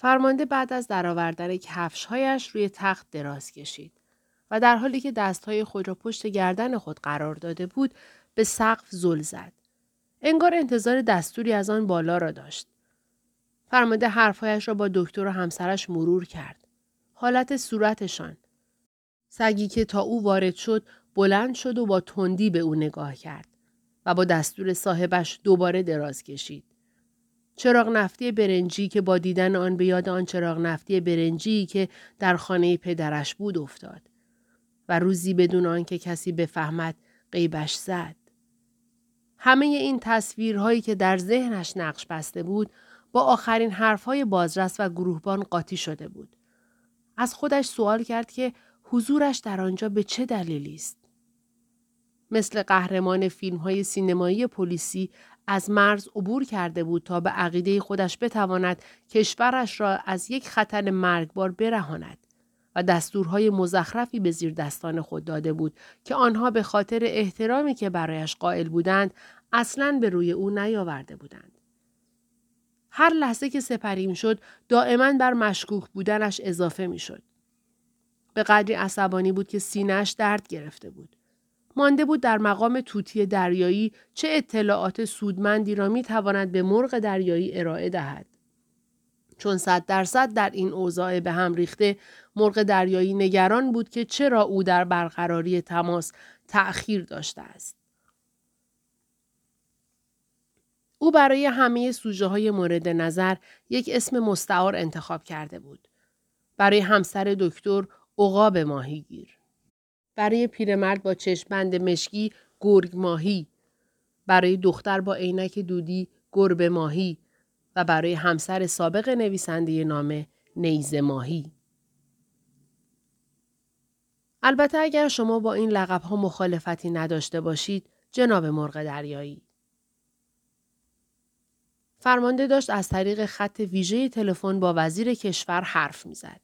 فرمانده بعد از درآوردن کفشهایش روی تخت دراز کشید و در حالی که دستهای خود را پشت گردن خود قرار داده بود به سقف زل زد. انگار انتظار دستوری از آن بالا را داشت. فرمانده حرفهایش را با دکتر و همسرش مرور کرد. حالت صورتشان. سگی که تا او وارد شد بلند شد و با تندی به او نگاه کرد و با دستور صاحبش دوباره دراز کشید. چراغ نفتی برنجی که با دیدن آن به یاد آن چراغ نفتی برنجی که در خانه پدرش بود افتاد و روزی بدون آنکه کسی بفهمد قیبش زد. همه این تصویرهایی که در ذهنش نقش بسته بود با آخرین حرفهای بازرس و گروهبان قاطی شده بود. از خودش سوال کرد که حضورش در آنجا به چه دلیلی است؟ مثل قهرمان فیلم های سینمایی پلیسی از مرز عبور کرده بود تا به عقیده خودش بتواند کشورش را از یک خطر مرگبار برهاند و دستورهای مزخرفی به زیر دستان خود داده بود که آنها به خاطر احترامی که برایش قائل بودند اصلا به روی او نیاورده بودند. هر لحظه که سپریم شد دائما بر مشکوک بودنش اضافه می شد. به قدری عصبانی بود که سینهش درد گرفته بود. مانده بود در مقام توتی دریایی چه اطلاعات سودمندی را می تواند به مرغ دریایی ارائه دهد. چون صد درصد در این اوضاع به هم ریخته مرغ دریایی نگران بود که چرا او در برقراری تماس تأخیر داشته است. او برای همه سوژه های مورد نظر یک اسم مستعار انتخاب کرده بود. برای همسر دکتر عقاب ماهیگیر. برای پیرمرد با چشمبند مشکی گرگ ماهی. برای دختر با عینک دودی گربه ماهی و برای همسر سابق نویسنده نامه نیز ماهی. البته اگر شما با این لقب ها مخالفتی نداشته باشید جناب مرغ دریایی. فرمانده داشت از طریق خط ویژه تلفن با وزیر کشور حرف می‌زد.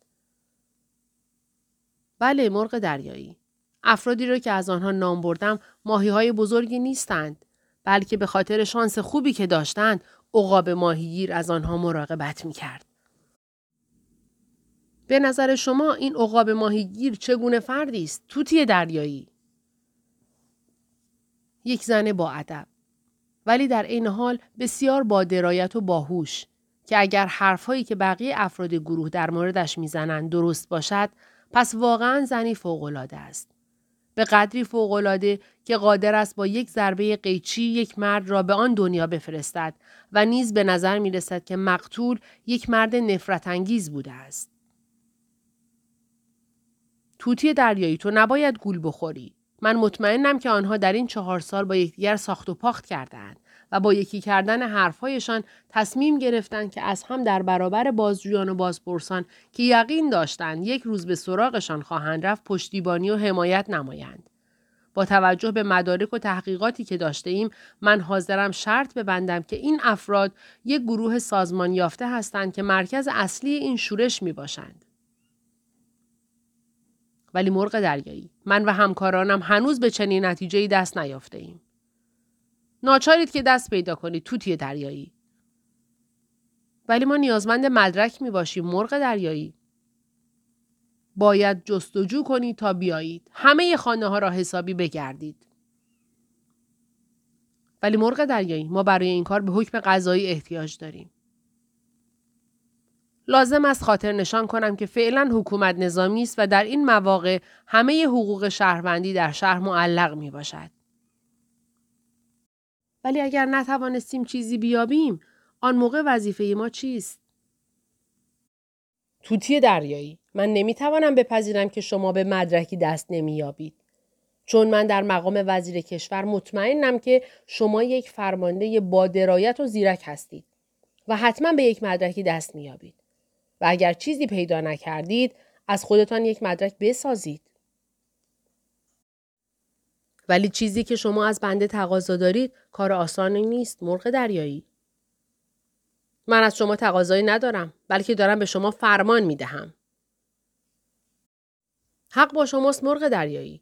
بله مرغ دریایی. افرادی را که از آنها نام بردم ماهی های بزرگی نیستند بلکه به خاطر شانس خوبی که داشتند عقاب ماهیگیر از آنها مراقبت می کرد. به نظر شما این عقاب ماهیگیر چگونه فردی است؟ توتی دریایی. یک زن با ادب. ولی در این حال بسیار با درایت و باهوش که اگر حرفهایی که بقیه افراد گروه در موردش می‌زنند درست باشد پس واقعا زنی فوقالعاده است. به قدری فوقالعاده که قادر است با یک ضربه قیچی یک مرد را به آن دنیا بفرستد و نیز به نظر می رسد که مقتول یک مرد نفرت انگیز بوده است. توتی دریایی تو نباید گول بخوری. من مطمئنم که آنها در این چهار سال با یکدیگر ساخت و پاخت کردند و با یکی کردن حرفهایشان تصمیم گرفتند که از هم در برابر بازجویان و بازپرسان که یقین داشتند یک روز به سراغشان خواهند رفت پشتیبانی و حمایت نمایند. با توجه به مدارک و تحقیقاتی که داشته ایم من حاضرم شرط ببندم که این افراد یک گروه سازمان یافته هستند که مرکز اصلی این شورش می باشند. ولی مرغ دریایی من و همکارانم هنوز به چنین نتیجه دست نیافته ایم. ناچارید که دست پیدا کنید توتی دریایی. ولی ما نیازمند مدرک می باشیم مرغ دریایی. باید جستجو کنید تا بیایید. همه خانه ها را حسابی بگردید. ولی مرغ دریایی ما برای این کار به حکم قضایی احتیاج داریم. لازم است خاطر نشان کنم که فعلا حکومت نظامی است و در این مواقع همه حقوق شهروندی در شهر معلق می باشد. ولی اگر نتوانستیم چیزی بیابیم آن موقع وظیفه ما چیست؟ توتی دریایی من نمی‌توانم بپذیرم که شما به مدرکی دست نمییابید. چون من در مقام وزیر کشور مطمئنم که شما یک فرمانده با درایت و زیرک هستید و حتما به یک مدرکی دست مییابید. و اگر چیزی پیدا نکردید از خودتان یک مدرک بسازید. ولی چیزی که شما از بنده تقاضا دارید کار آسانی نیست مرغ دریایی. من از شما تقاضایی ندارم بلکه دارم به شما فرمان می دهم. حق با شماست مرغ دریایی.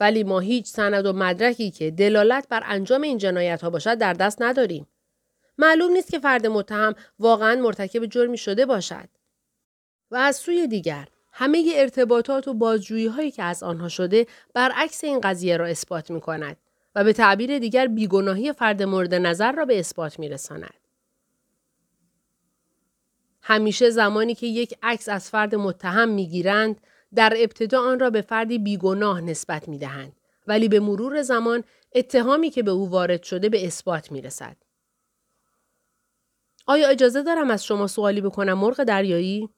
ولی ما هیچ سند و مدرکی که دلالت بر انجام این جنایت ها باشد در دست نداریم. معلوم نیست که فرد متهم واقعا مرتکب جرمی شده باشد. و از سوی دیگر همه ارتباطات و بازجویی هایی که از آنها شده برعکس این قضیه را اثبات می کند و به تعبیر دیگر بیگناهی فرد مورد نظر را به اثبات می رساند. همیشه زمانی که یک عکس از فرد متهم می گیرند در ابتدا آن را به فردی بیگناه نسبت می دهند ولی به مرور زمان اتهامی که به او وارد شده به اثبات می رسد. آیا اجازه دارم از شما سوالی بکنم مرغ دریایی؟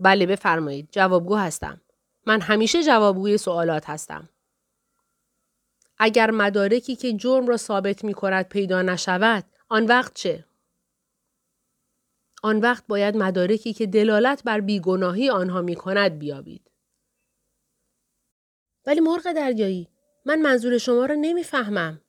بله بفرمایید جوابگو هستم. من همیشه جوابگوی سوالات هستم. اگر مدارکی که جرم را ثابت می کند پیدا نشود آن وقت چه؟ آن وقت باید مدارکی که دلالت بر بیگناهی آنها می کند بیابید. ولی مرغ دریایی من منظور شما را نمی‌فهمم.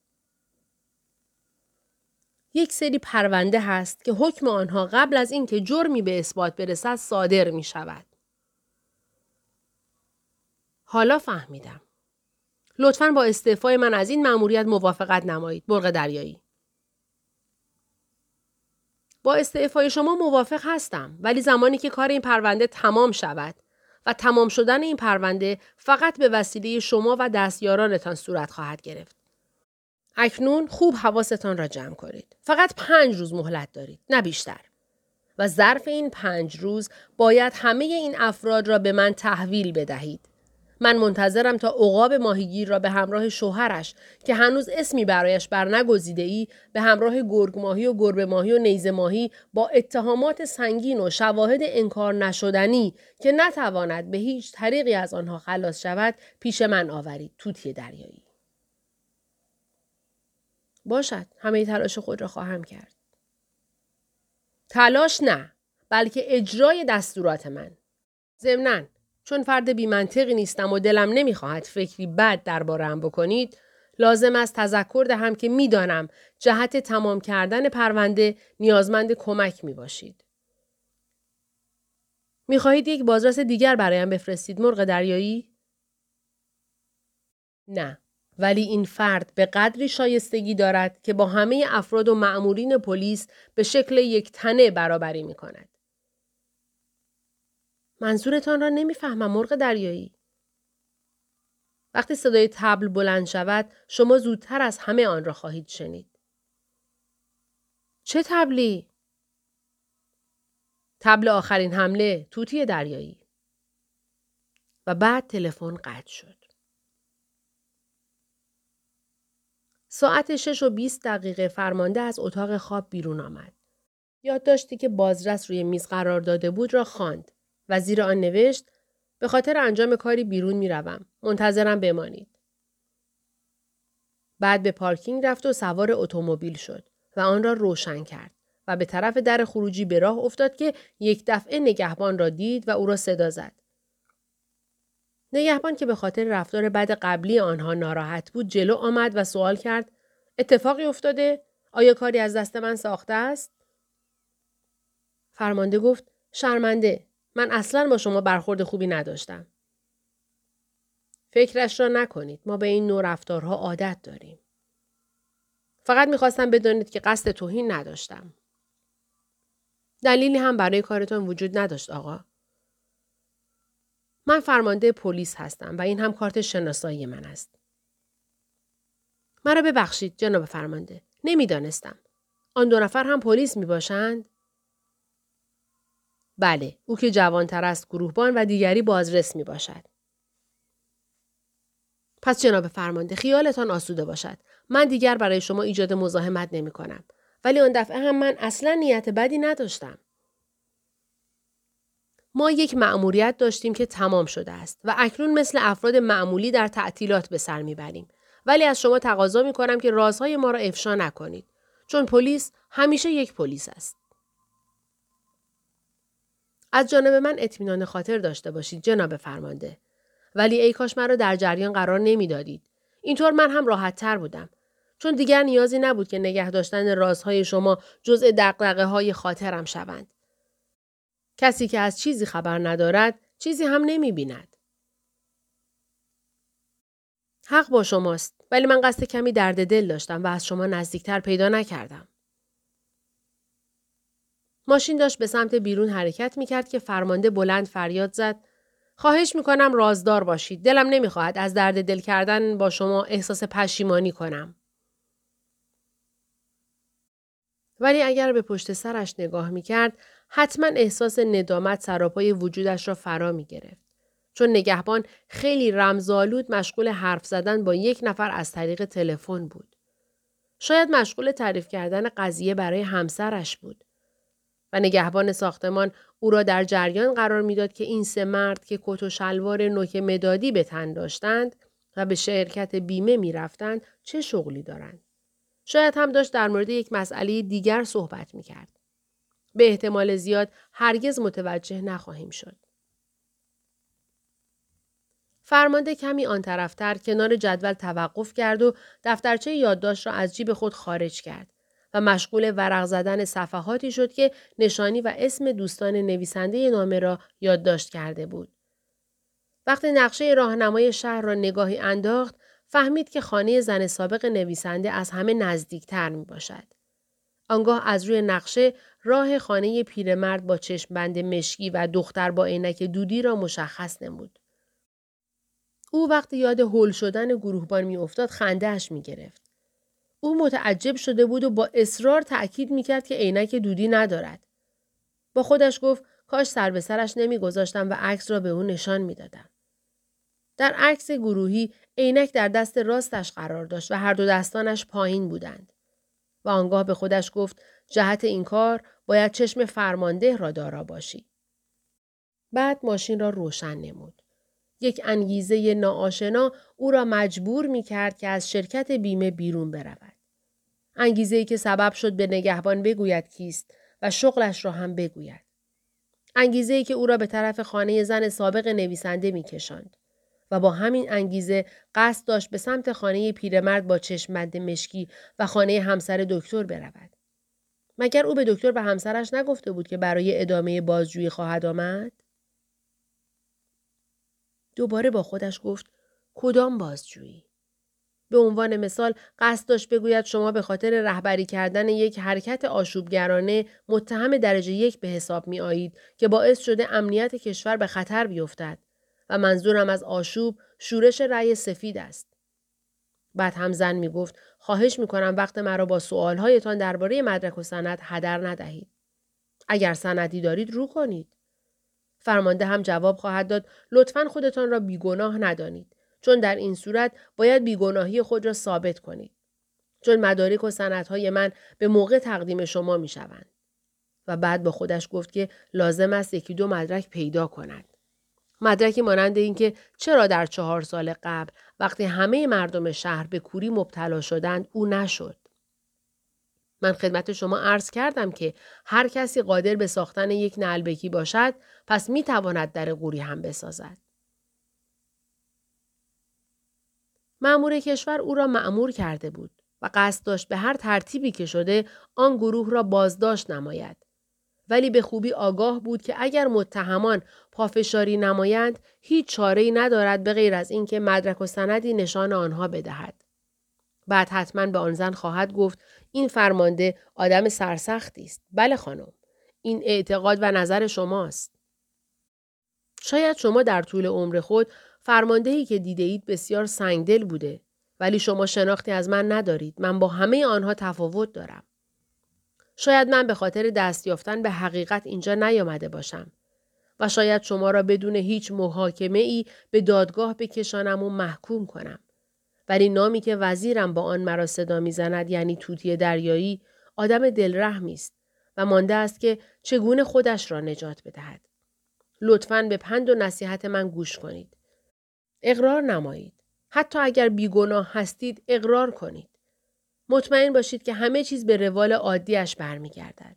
یک سری پرونده هست که حکم آنها قبل از اینکه جرمی به اثبات برسد صادر می شود. حالا فهمیدم. لطفا با استعفای من از این مأموریت موافقت نمایید. برغ دریایی. با استعفای شما موافق هستم ولی زمانی که کار این پرونده تمام شود و تمام شدن این پرونده فقط به وسیله شما و دستیارانتان صورت خواهد گرفت. اکنون خوب حواستان را جمع کنید. فقط پنج روز مهلت دارید نه بیشتر. و ظرف این پنج روز باید همه این افراد را به من تحویل بدهید. من منتظرم تا عقاب ماهیگیر را به همراه شوهرش که هنوز اسمی برایش برنگزیده ای به همراه گرگ ماهی و گربه ماهی و نیزه ماهی با اتهامات سنگین و شواهد انکار نشدنی که نتواند به هیچ طریقی از آنها خلاص شود پیش من آورید توتی دریایی باشد همه تلاش خود را خواهم کرد تلاش نه بلکه اجرای دستورات من ضمناً چون فرد بیمنطقی نیستم و دلم نمی‌خواهد فکری بد دربارهام بکنید لازم است تذکر دهم که می‌دانم جهت تمام کردن پرونده نیازمند کمک می باشید. می خواهید یک بازرس دیگر برایم بفرستید مرغ دریایی؟ نه. ولی این فرد به قدری شایستگی دارد که با همه افراد و معمورین پلیس به شکل یک تنه برابری می کند. منظورتان را نمی‌فهمم مرغ دریایی. وقتی صدای تبل بلند شود شما زودتر از همه آن را خواهید شنید. چه تبلی؟ تبل آخرین حمله توتی دریایی. و بعد تلفن قطع شد. ساعت شش و 20 دقیقه فرمانده از اتاق خواب بیرون آمد. یادداشتی که بازرس روی میز قرار داده بود را خواند. و زیر آن نوشت به خاطر انجام کاری بیرون می روم. منتظرم بمانید. بعد به پارکینگ رفت و سوار اتومبیل شد و آن را روشن کرد و به طرف در خروجی به راه افتاد که یک دفعه نگهبان را دید و او را صدا زد. نگهبان که به خاطر رفتار بد قبلی آنها ناراحت بود جلو آمد و سوال کرد اتفاقی افتاده؟ آیا کاری از دست من ساخته است؟ فرمانده گفت شرمنده من اصلا با شما برخورد خوبی نداشتم. فکرش را نکنید. ما به این نوع رفتارها عادت داریم. فقط می‌خواستم بدانید که قصد توهین نداشتم. دلیلی هم برای کارتان وجود نداشت آقا. من فرمانده پلیس هستم و این هم کارت شناسایی من است. مرا ببخشید جناب فرمانده. نمی‌دانستم. آن دو نفر هم پلیس می باشند؟ بله، او که جوانتر است گروهبان و دیگری بازرس می باشد. پس جناب فرمانده خیالتان آسوده باشد. من دیگر برای شما ایجاد مزاحمت نمی کنم. ولی آن دفعه هم من اصلا نیت بدی نداشتم. ما یک مأموریت داشتیم که تمام شده است و اکنون مثل افراد معمولی در تعطیلات به سر می‌بریم. ولی از شما تقاضا می کنم که رازهای ما را افشا نکنید. چون پلیس همیشه یک پلیس است. از جانب من اطمینان خاطر داشته باشید جناب فرمانده. ولی ای کاش مرا در جریان قرار نمی‌دادید. اینطور من هم راحت تر بودم. چون دیگر نیازی نبود که نگه داشتن رازهای شما جزء دقدقه های خاطرم شوند. کسی که از چیزی خبر ندارد چیزی هم نمی بیند. حق با شماست ولی من قصد کمی درد دل داشتم و از شما نزدیکتر پیدا نکردم. ماشین داشت به سمت بیرون حرکت می کرد که فرمانده بلند فریاد زد خواهش می کنم رازدار باشید. دلم نمی‌خواهد از درد دل کردن با شما احساس پشیمانی کنم. ولی اگر به پشت سرش نگاه می کرد حتما احساس ندامت سراپای وجودش را فرا می گرفت. چون نگهبان خیلی رمزالود مشغول حرف زدن با یک نفر از طریق تلفن بود. شاید مشغول تعریف کردن قضیه برای همسرش بود. و نگهبان ساختمان او را در جریان قرار می‌داد که این سه مرد که کت و شلوار نوک مدادی به تن داشتند و به شرکت بیمه می رفتند چه شغلی دارند. شاید هم داشت در مورد یک مسئله دیگر صحبت می کرد. به احتمال زیاد هرگز متوجه نخواهیم شد. فرمانده کمی آن طرفتر کنار جدول توقف کرد و دفترچه یادداشت را از جیب خود خارج کرد و مشغول ورق زدن صفحاتی شد که نشانی و اسم دوستان نویسنده نامه را یادداشت کرده بود. وقتی نقشه راهنمای شهر را نگاهی انداخت، فهمید که خانه زن سابق نویسنده از همه نزدیکتر می باشد. آنگاه از روی نقشه راه خانه پیرمرد با چشم بند مشکی و دختر با عینک دودی را مشخص نمود. او وقتی یاد هول شدن گروهبان میافتاد خندهاش می گرفت. او متعجب شده بود و با اصرار تأکید می کرد که عینک دودی ندارد. با خودش گفت کاش سر به سرش نمیگذاشتم و عکس را به او نشان می‌دادم. در عکس گروهی عینک در دست راستش قرار داشت و هر دو دستانش پایین بودند. و آنگاه به خودش گفت جهت این کار باید چشم فرمانده را دارا باشی. بعد ماشین را روشن نمود. یک انگیزه ناآشنا او را مجبور می کرد که از شرکت بیمه بیرون برود. انگیزه ای که سبب شد به نگهبان بگوید کیست و شغلش را هم بگوید. انگیزه ای که او را به طرف خانه زن سابق نویسنده می کشند. با همین انگیزه قصد داشت به سمت خانه پیرمرد با چشمبند مشکی و خانه همسر دکتر برود. مگر او به دکتر و همسرش نگفته بود که برای ادامه بازجویی خواهد آمد؟ دوباره با خودش گفت کدام بازجویی؟ به عنوان مثال قصد داشت بگوید شما به خاطر رهبری کردن یک حرکت آشوبگرانه متهم درجه یک به حساب می آیید که باعث شده امنیت کشور به خطر بیفتد و منظورم از آشوب شورش رأی سفید است. بعد هم زن می گفت خواهش می کنم وقت مرا با سوالهایتان درباره مدرک و سند هدر ندهید. اگر سندی دارید رو کنید. فرمانده هم جواب خواهد داد لطفا خودتان را بیگناه ندانید چون در این صورت باید بیگناهی خود را ثابت کنید. چون مدارک و سندهای من به موقع تقدیم شما می شوند. و بعد با خودش گفت که لازم است یکی دو مدرک پیدا کند. مدرکی مانند اینکه چرا در چهار سال قبل وقتی همه مردم شهر به کوری مبتلا شدند او نشد. من خدمت شما عرض کردم که هر کسی قادر به ساختن یک نلبکی باشد پس می تواند در قوری هم بسازد. معمور کشور او را معمور کرده بود و قصد داشت به هر ترتیبی که شده آن گروه را بازداشت نماید. ولی به خوبی آگاه بود که اگر متهمان پافشاری نمایند هیچ چاره ای ندارد به غیر از اینکه مدرک و سندی نشان آنها بدهد. بعد حتما به آن زن خواهد گفت این فرمانده آدم سرسختی است. بله خانم. این اعتقاد و نظر شماست. شاید شما در طول عمر خود فرماندهی که دیده اید بسیار سنگدل بوده ولی شما شناختی از من ندارید. من با همه آنها تفاوت دارم. شاید من به خاطر دست یافتن به حقیقت اینجا نیامده باشم و شاید شما را بدون هیچ محاکمه ای به دادگاه بکشانم و محکوم کنم. ولی نامی که وزیرم با آن مرا صدا می‌زند یعنی توتی دریایی آدم دلرحمی است و مانده است که چگونه خودش را نجات بدهد. لطفا به پند و نصیحت من گوش کنید. اقرار نمایید. حتی اگر بیگناه هستید اقرار کنید. مطمئن باشید که همه چیز به روال عادیش برمیگردد.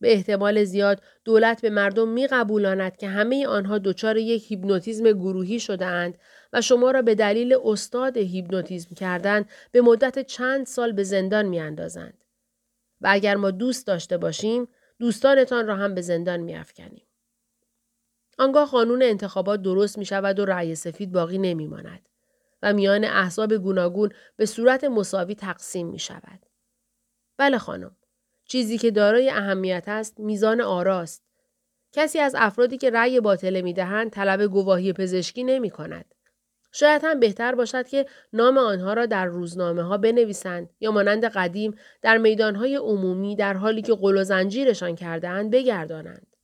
به احتمال زیاد دولت به مردم می قبولاند که همه آنها دچار یک هیپنوتیزم گروهی شده اند و شما را به دلیل استاد هیپنوتیزم کردن به مدت چند سال به زندان می اندازند. و اگر ما دوست داشته باشیم دوستانتان را هم به زندان می افکنیم. آنگاه قانون انتخابات درست می شود و رأی سفید باقی نمی ماند. و میان احزاب گوناگون به صورت مساوی تقسیم می شود. بله خانم. چیزی که دارای اهمیت است میزان آراست. کسی از افرادی که رأی باطله می‌دهند طلب گواهی پزشکی نمی کند. شاید هم بهتر باشد که نام آنها را در روزنامه ها بنویسند یا مانند قدیم در میدانهای عمومی در حالی که قل و زنجیرشان کردهاند بگردانند.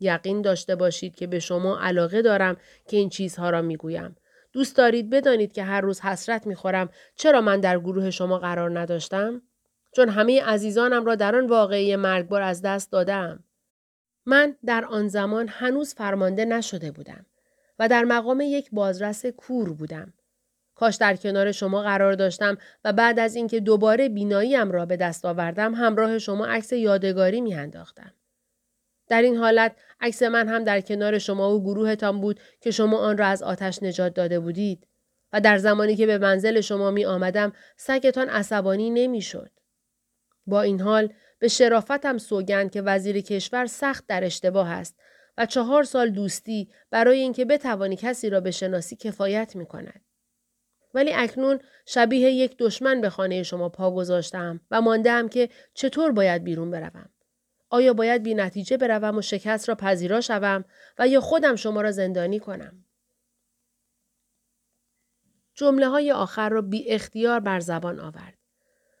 یقین داشته باشید که به شما علاقه دارم که این چیزها را می‌گویم. دوست دارید بدانید که هر روز حسرت می‌خورم چرا من در گروه شما قرار نداشتم؟ چون همه عزیزانم را در آن واقعی مرگبار از دست دادم. من در آن زمان هنوز فرمانده نشده بودم و در مقام یک بازرس کور بودم. کاش در کنار شما قرار داشتم و بعد از اینکه دوباره بیناییم را به دست آوردم همراه شما عکس یادگاری میانداختم. در این حالت عکس من هم در کنار شما و گروهتان بود که شما آن را از آتش نجات داده بودید و در زمانی که به منزل شما می آمدم سگتان عصبانی نمی شد. با این حال به شرافتم سوگند که وزیر کشور سخت در اشتباه است و چهار سال دوستی برای اینکه بتوانی کسی را بشناسی کفایت می کند. ولی اکنون شبیه یک دشمن به خانه شما پا گذاشتم و ماندم که چطور باید بیرون بروم. آیا باید بی نتیجه بروم و شکست را پذیرا شوم و یا خودم شما را زندانی کنم؟ جمله های آخر را بی اختیار بر زبان آورد.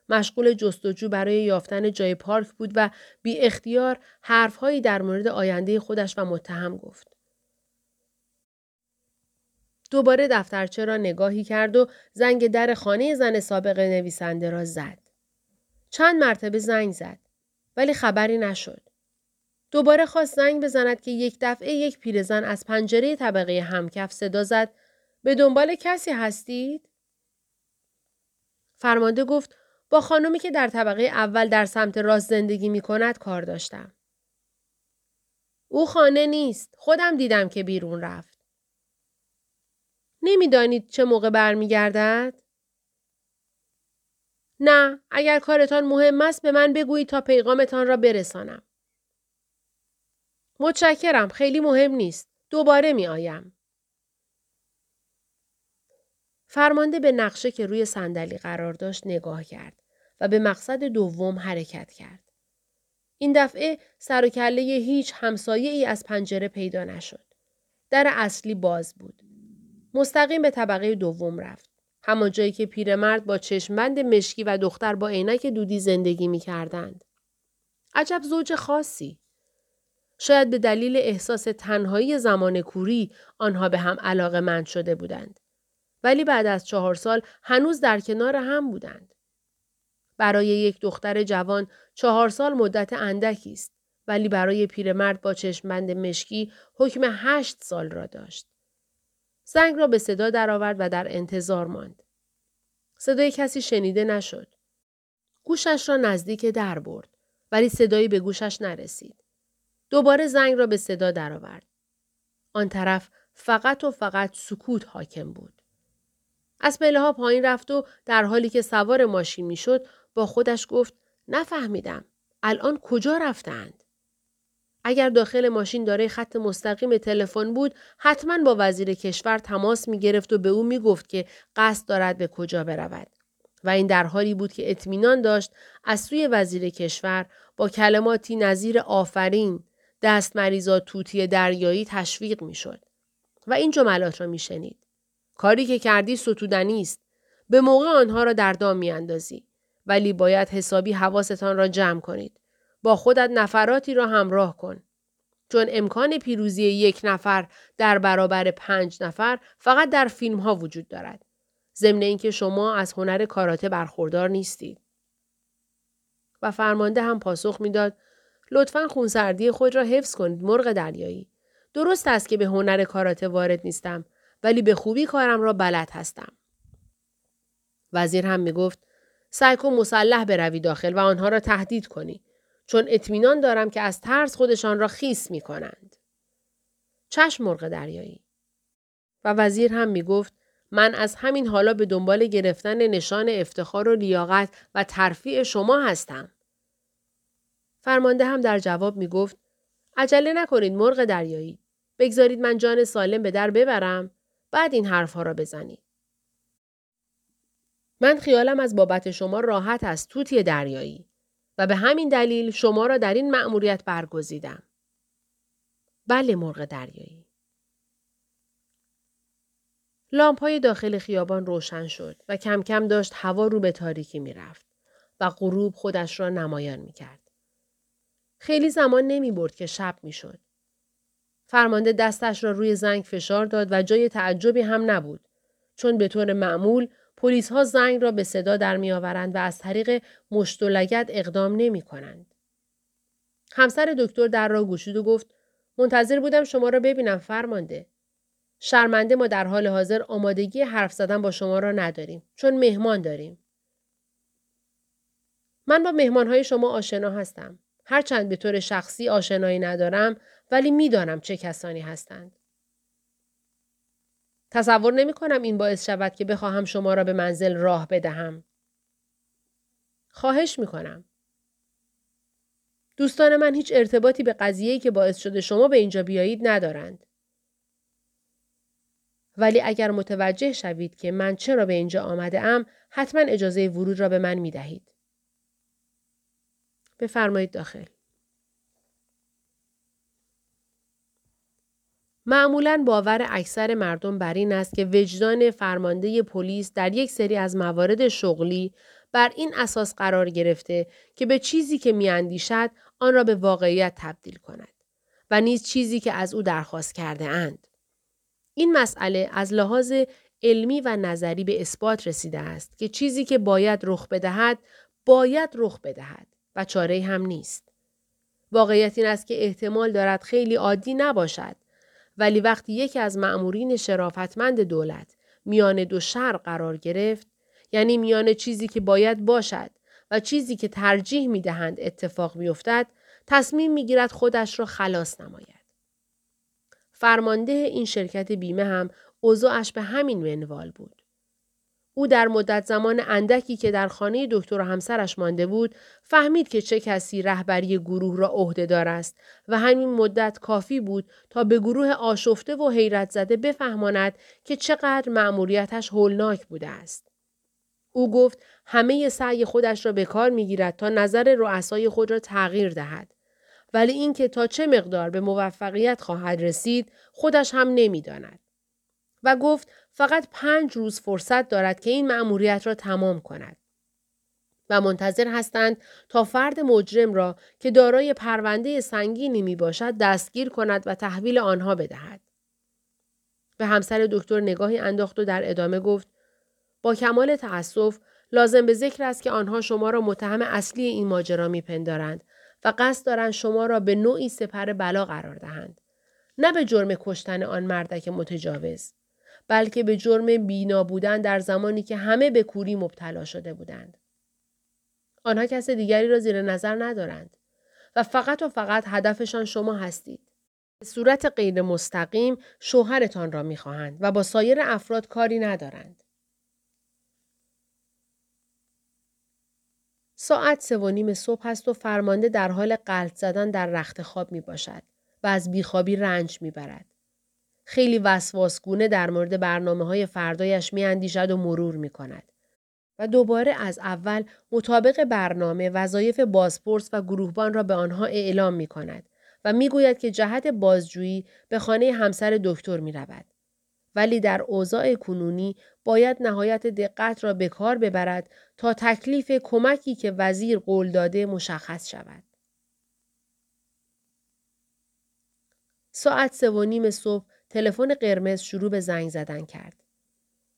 مشغول جستجو برای یافتن جای پارک بود و بی اختیار حرفهایی در مورد آینده خودش و متهم گفت. دوباره دفترچه را نگاهی کرد و زنگ در خانه زن سابق نویسنده را زد. چند مرتبه زنگ زد. ولی خبری نشد. دوباره خواست زنگ بزند که یک دفعه یک پیرزن از پنجره طبقه همکف صدا زد به دنبال کسی هستید؟ فرمانده گفت با خانمی که در طبقه اول در سمت راست زندگی می کند کار داشتم. او خانه نیست. خودم دیدم که بیرون رفت. نمی‌دانید چه موقع برمیگردد؟ نه اگر کارتان مهم است به من بگویید تا پیغامتان را برسانم. متشکرم خیلی مهم نیست. دوباره می آیم. فرمانده به نقشه که روی صندلی قرار داشت نگاه کرد و به مقصد دوم حرکت کرد. این دفعه سر و کله هیچ همسایه ای از پنجره پیدا نشد. در اصلی باز بود. مستقیم به طبقه دوم رفت. همان جایی که پیرمرد با چشمبند مشکی و دختر با عینک دودی زندگی می کردند. عجب زوج خاصی. شاید به دلیل احساس تنهایی زمان کوری آنها به هم علاقه مند شده بودند. ولی بعد از چهار سال هنوز در کنار هم بودند. برای یک دختر جوان چهار سال مدت اندکی است ولی برای پیرمرد با چشمبند مشکی حکم هشت سال را داشت. زنگ را به صدا درآورد و در انتظار ماند. صدای کسی شنیده نشد. گوشش را نزدیک در برد ولی صدایی به گوشش نرسید. دوباره زنگ را به صدا درآورد. آن طرف فقط و فقط سکوت حاکم بود. از پله ها پایین رفت و در حالی که سوار ماشین می‌شد با خودش گفت نفهمیدم. الان کجا رفتند؟ اگر داخل ماشین داره خط مستقیم تلفن بود حتما با وزیر کشور تماس می گرفت و به او می گفت که قصد دارد به کجا برود و این در حالی بود که اطمینان داشت از سوی وزیر کشور با کلماتی نظیر آفرین دست مریضا توتی دریایی تشویق می شد و این جملات را می شنید. کاری که کردی ستودنی است. به موقع آنها را در دام می اندازی. ولی باید حسابی حواستان را جمع کنید. با خودت نفراتی را همراه کن. چون امکان پیروزی یک نفر در برابر پنج نفر فقط در فیلم ها وجود دارد. ضمن اینکه شما از هنر کاراته برخوردار نیستید. و فرمانده هم پاسخ می‌داد لطفا خونسردی خود را حفظ کنید مرغ دریایی. درست است که به هنر کاراته وارد نیستم ولی به خوبی کارم را بلد هستم. وزیر هم می گفت سعی کن مسلح بروی داخل و آنها را تهدید کنی. چون اطمینان دارم که از ترس خودشان را خیس می کنند. چشم مرغ دریایی. و وزیر هم می گفت من از همین حالا به دنبال گرفتن نشان افتخار و لیاقت و ترفیع شما هستم. فرمانده هم در جواب می گفت عجله نکنید مرغ دریایی. بگذارید من جان سالم به در ببرم بعد این حرفها را بزنید. من خیالم از بابت شما راحت است توتی دریایی. و به همین دلیل شما را در این مأموریت برگزیدم. بله مرغ دریایی. لامپ های داخل خیابان روشن شد و کم کم داشت هوا رو به تاریکی می رفت و غروب خودش را نمایان می کرد. خیلی زمان نمی برد که شب می شد. فرمانده دستش را روی زنگ فشار داد و جای تعجبی هم نبود چون به طور معمول پلیس ها زنگ را به صدا در می آورند و از طریق مشت و لگت اقدام نمی کنند. همسر دکتر در را گوشید و گفت منتظر بودم شما را ببینم فرمانده. شرمنده ما در حال حاضر آمادگی حرف زدن با شما را نداریم چون مهمان داریم. من با مهمان های شما آشنا هستم. هرچند به طور شخصی آشنایی ندارم ولی می‌دانم چه کسانی هستند. تصور نمی کنم این باعث شود که بخواهم شما را به منزل راه بدهم. خواهش می کنم. دوستان من هیچ ارتباطی به قضیه‌ای که باعث شده شما به اینجا بیایید ندارند. ولی اگر متوجه شوید که من چرا به اینجا آمده ام حتما اجازه ورود را به من می دهید. بفرمایید داخل. معمولا باور اکثر مردم بر این است که وجدان فرمانده پلیس در یک سری از موارد شغلی بر این اساس قرار گرفته که به چیزی که میاندیشد آن را به واقعیت تبدیل کند و نیز چیزی که از او درخواست کرده اند. این مسئله از لحاظ علمی و نظری به اثبات رسیده است که چیزی که باید رخ بدهد باید رخ بدهد و چاره هم نیست. واقعیت این است که احتمال دارد خیلی عادی نباشد ولی وقتی یکی از مأمورین شرافتمند دولت میان دو شر قرار گرفت یعنی میان چیزی که باید باشد و چیزی که ترجیح می دهند اتفاق میافتد تصمیم می‌گیرد خودش را خلاص نماید. فرمانده این شرکت بیمه هم اوضاعش به همین منوال بود. او در مدت زمان اندکی که در خانه دکتر و همسرش مانده بود فهمید که چه کسی رهبری گروه را عهدهدار است و همین مدت کافی بود تا به گروه آشفته و حیرت زده بفهماند که چقدر مأموریتش هولناک بوده است. او گفت همه سعی خودش را به کار می‌گیرد تا نظر رؤسای خود را تغییر دهد. ولی اینکه تا چه مقدار به موفقیت خواهد رسید خودش هم نمی‌داند. و گفت فقط پنج روز فرصت دارد که این مأموریت را تمام کند. و منتظر هستند تا فرد مجرم را که دارای پرونده سنگینی می باشد دستگیر کند و تحویل آنها بدهد. به همسر دکتر نگاهی انداخت و در ادامه گفت با کمال تأسف لازم به ذکر است که آنها شما را متهم اصلی این ماجرا میپندارند و قصد دارند شما را به نوعی سپر بلا قرار دهند نه به جرم کشتن آن مردک متجاوز بلکه به جرم بینا بودن در زمانی که همه به کوری مبتلا شده بودند. آنها کس دیگری را زیر نظر ندارند و فقط و فقط هدفشان شما هستید. به صورت غیر مستقیم شوهرتان را می‌خواهند و با سایر افراد کاری ندارند. ساعت سه و نیم صبح است و فرمانده در حال قلط زدن در رخت خواب می باشد و از بیخوابی رنج می برد. خیلی وسواسگونه در مورد برنامه های فردایش می اندیشد و مرور می کند. و دوباره از اول مطابق برنامه وظایف بازپرس و گروهبان را به آنها اعلام می کند و می گوید که جهت بازجویی به خانه همسر دکتر می رود. ولی در اوضاع کنونی باید نهایت دقت را به کار ببرد تا تکلیف کمکی که وزیر قول داده مشخص شود. ساعت سه و نیم صبح تلفن قرمز شروع به زنگ زدن کرد.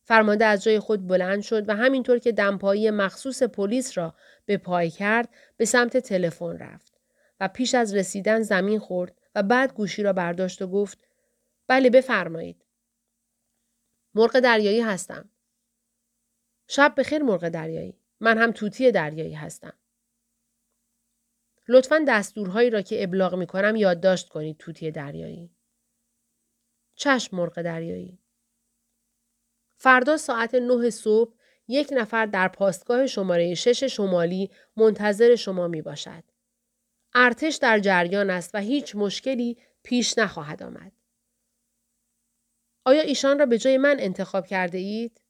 فرمانده از جای خود بلند شد و همینطور که دمپایی مخصوص پلیس را به پای کرد به سمت تلفن رفت و پیش از رسیدن زمین خورد و بعد گوشی را برداشت و گفت بله بفرمایید. مرغ دریایی هستم. شب بخیر مرغ دریایی. من هم توتی دریایی هستم. لطفا دستورهایی را که ابلاغ می کنم یادداشت کنید توتی دریایی. چشم مرغ دریایی. فردا ساعت نه صبح یک نفر در پاستگاه شماره شش شمالی منتظر شما می باشد. ارتش در جریان است و هیچ مشکلی پیش نخواهد آمد. آیا ایشان را به جای من انتخاب کرده اید؟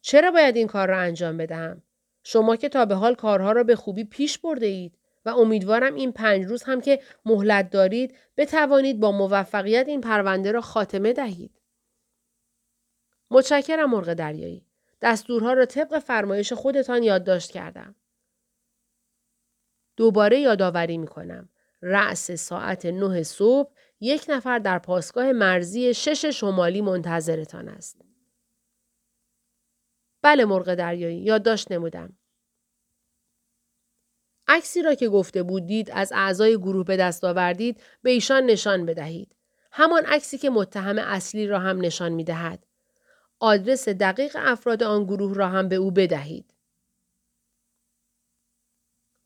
چرا باید این کار را انجام بدهم؟ شما که تا به حال کارها را به خوبی پیش برده اید و امیدوارم این پنج روز هم که مهلت دارید بتوانید با موفقیت این پرونده را خاتمه دهید. متشکرم مرغ دریایی. دستورها را طبق فرمایش خودتان یادداشت کردم. دوباره یادآوری می کنم. رأس ساعت نه صبح یک نفر در پاسگاه مرزی شش شمالی منتظرتان است. بله مرغ دریایی یادداشت نمودم. عکسی را که گفته بودید از اعضای گروه به دست آوردید به ایشان نشان بدهید. همان عکسی که متهم اصلی را هم نشان می دهد. آدرس دقیق افراد آن گروه را هم به او بدهید.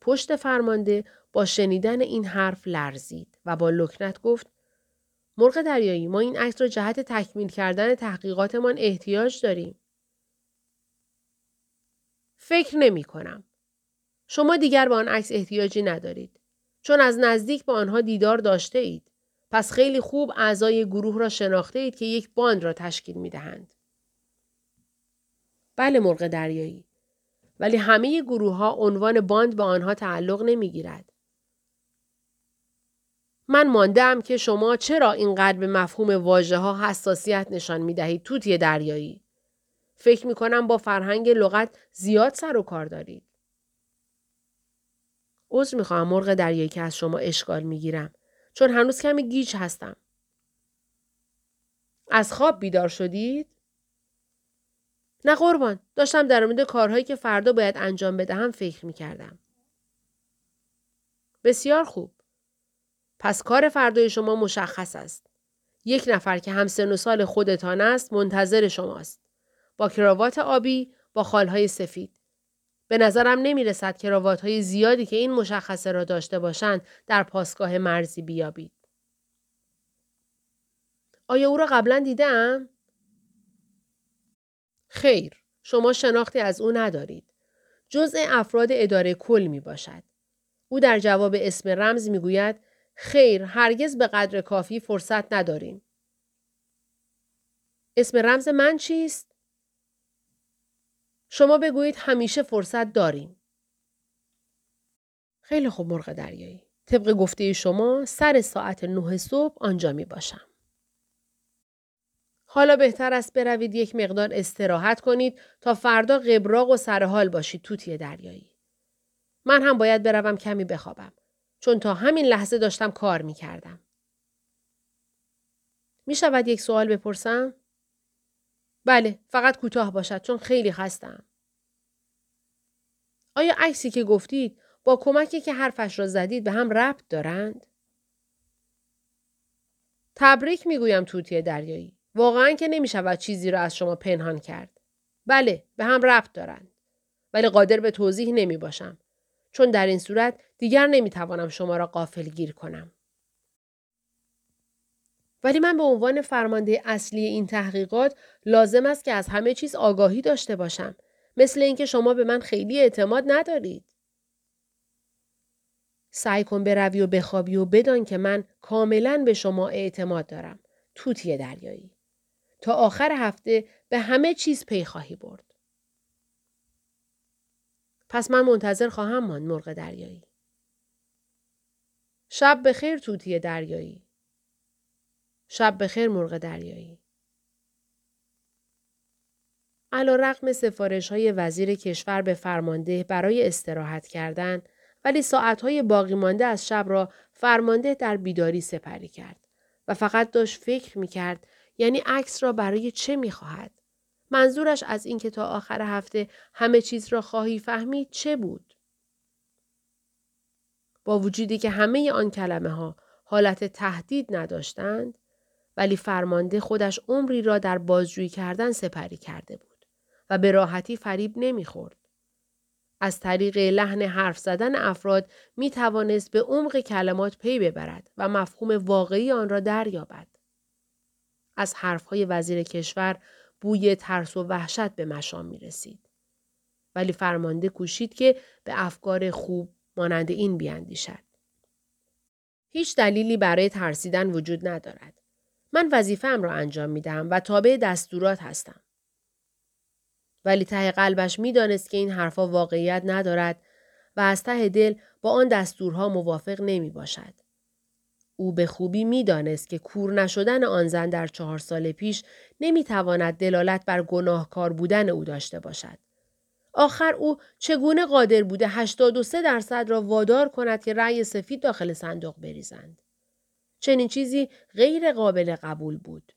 پشت فرمانده با شنیدن این حرف لرزید و با لکنت گفت مرغ دریایی ما این عکس را جهت تکمیل کردن تحقیقاتمان احتیاج داریم. فکر نمی کنم. شما دیگر به آن عکس احتیاجی ندارید. چون از نزدیک با آنها دیدار داشته اید. پس خیلی خوب اعضای گروه را شناخته اید که یک باند را تشکیل می دهند. بله مرغ دریایی. ولی همه گروه ها عنوان باند به آنها تعلق نمی گیرد. من ماندم که شما چرا اینقدر به مفهوم واژه ها حساسیت نشان می دهید توتی دریایی. فکر می کنم با فرهنگ لغت زیاد سر و کار دارید. عذر می‌خواهم مرغ دریایی که از شما اشکال می‌گیرم چون هنوز کمی گیج هستم. از خواب بیدار شدید؟ نه قربان داشتم در مورد کارهایی که فردا باید انجام بدهم فکر می‌کردم. بسیار خوب. پس کار فردای شما مشخص است. یک نفر که هم سن و سال خودتان است منتظر شماست. با کراوات آبی با خالهای سفید. به نظرم نمی رسد کراوات های زیادی که این مشخصه را داشته باشند در پاسگاه مرزی بیابید. آیا او را قبلا دیدم؟ خیر، شما شناختی از او ندارید. جزء افراد اداره کل می باشد. او در جواب اسم رمز می گوید خیر هرگز به قدر کافی فرصت نداریم. اسم رمز من چیست؟ شما بگویید همیشه فرصت داریم. خیلی خوب مرغ دریایی. طبق گفته شما سر ساعت نه صبح آنجا می باشم. حالا بهتر است بروید یک مقدار استراحت کنید تا فردا قبراق و سرحال باشید توتی دریایی. من هم باید بروم کمی بخوابم. چون تا همین لحظه داشتم کار می کردم. می شود یک سوال بپرسم؟ بله فقط کوتاه باشد چون خیلی خستم. آیا عکسی که گفتید با کمکی که حرفش را زدید به هم ربط دارند؟ تبریک می‌گویم توتی دریایی. واقعا که نمی شود چیزی را از شما پنهان کرد. بله به هم ربط دارند. ولی قادر به توضیح نمی باشم. چون در این صورت دیگر نمی توانم شما را قافل گیر کنم. ولی من به عنوان فرمانده اصلی این تحقیقات لازم است که از همه چیز آگاهی داشته باشم. مثل اینکه شما به من خیلی اعتماد ندارید. سعی کن بروی و بخوابی و بدان که من کاملا به شما اعتماد دارم. توتی دریایی. تا آخر هفته به همه چیز پی خواهی برد. پس من منتظر خواهم ماند مرغ دریایی. شب بخیر توتی دریایی. شب بخیر مرغ دریایی. علا رقم سفارش های وزیر کشور به فرمانده برای استراحت کردن ولی ساعتهای باقی مانده از شب را فرمانده در بیداری سپری کرد و فقط داشت فکر می کرد یعنی عکس را برای چه می خواهد؟ منظورش از اینکه تا آخر هفته همه چیز را خواهی فهمید چه بود؟ با وجودی که همه آن کلمه ها حالت تهدید نداشتند ولی فرمانده خودش عمری را در بازجویی کردن سپری کرده بود و به راحتی فریب نمی‌خورد. از طریق لحن حرف زدن افراد می توانست به عمق کلمات پی ببرد و مفهوم واقعی آن را دریابد. از حرفهای وزیر کشور بوی ترس و وحشت به مشام می رسید. ولی فرمانده کوشید که به افکار خوب مانند این بیاندیشد. هیچ دلیلی برای ترسیدن وجود ندارد. من وظیفه‌ام را انجام می دهم و تابع دستورات هستم. ولی ته قلبش می‌دانست که این حرفا واقعیت ندارد و از ته دل با آن دستورها موافق نمی باشد. او به خوبی می‌دانست که کور نشدن آن زن در چهار سال پیش نمی‌تواند دلالت بر گناهکار بودن او داشته باشد. آخر او چگونه قادر بوده 83 درصد را وادار کند که رأی سفید داخل صندوق بریزند. چنین چیزی غیر قابل قبول بود.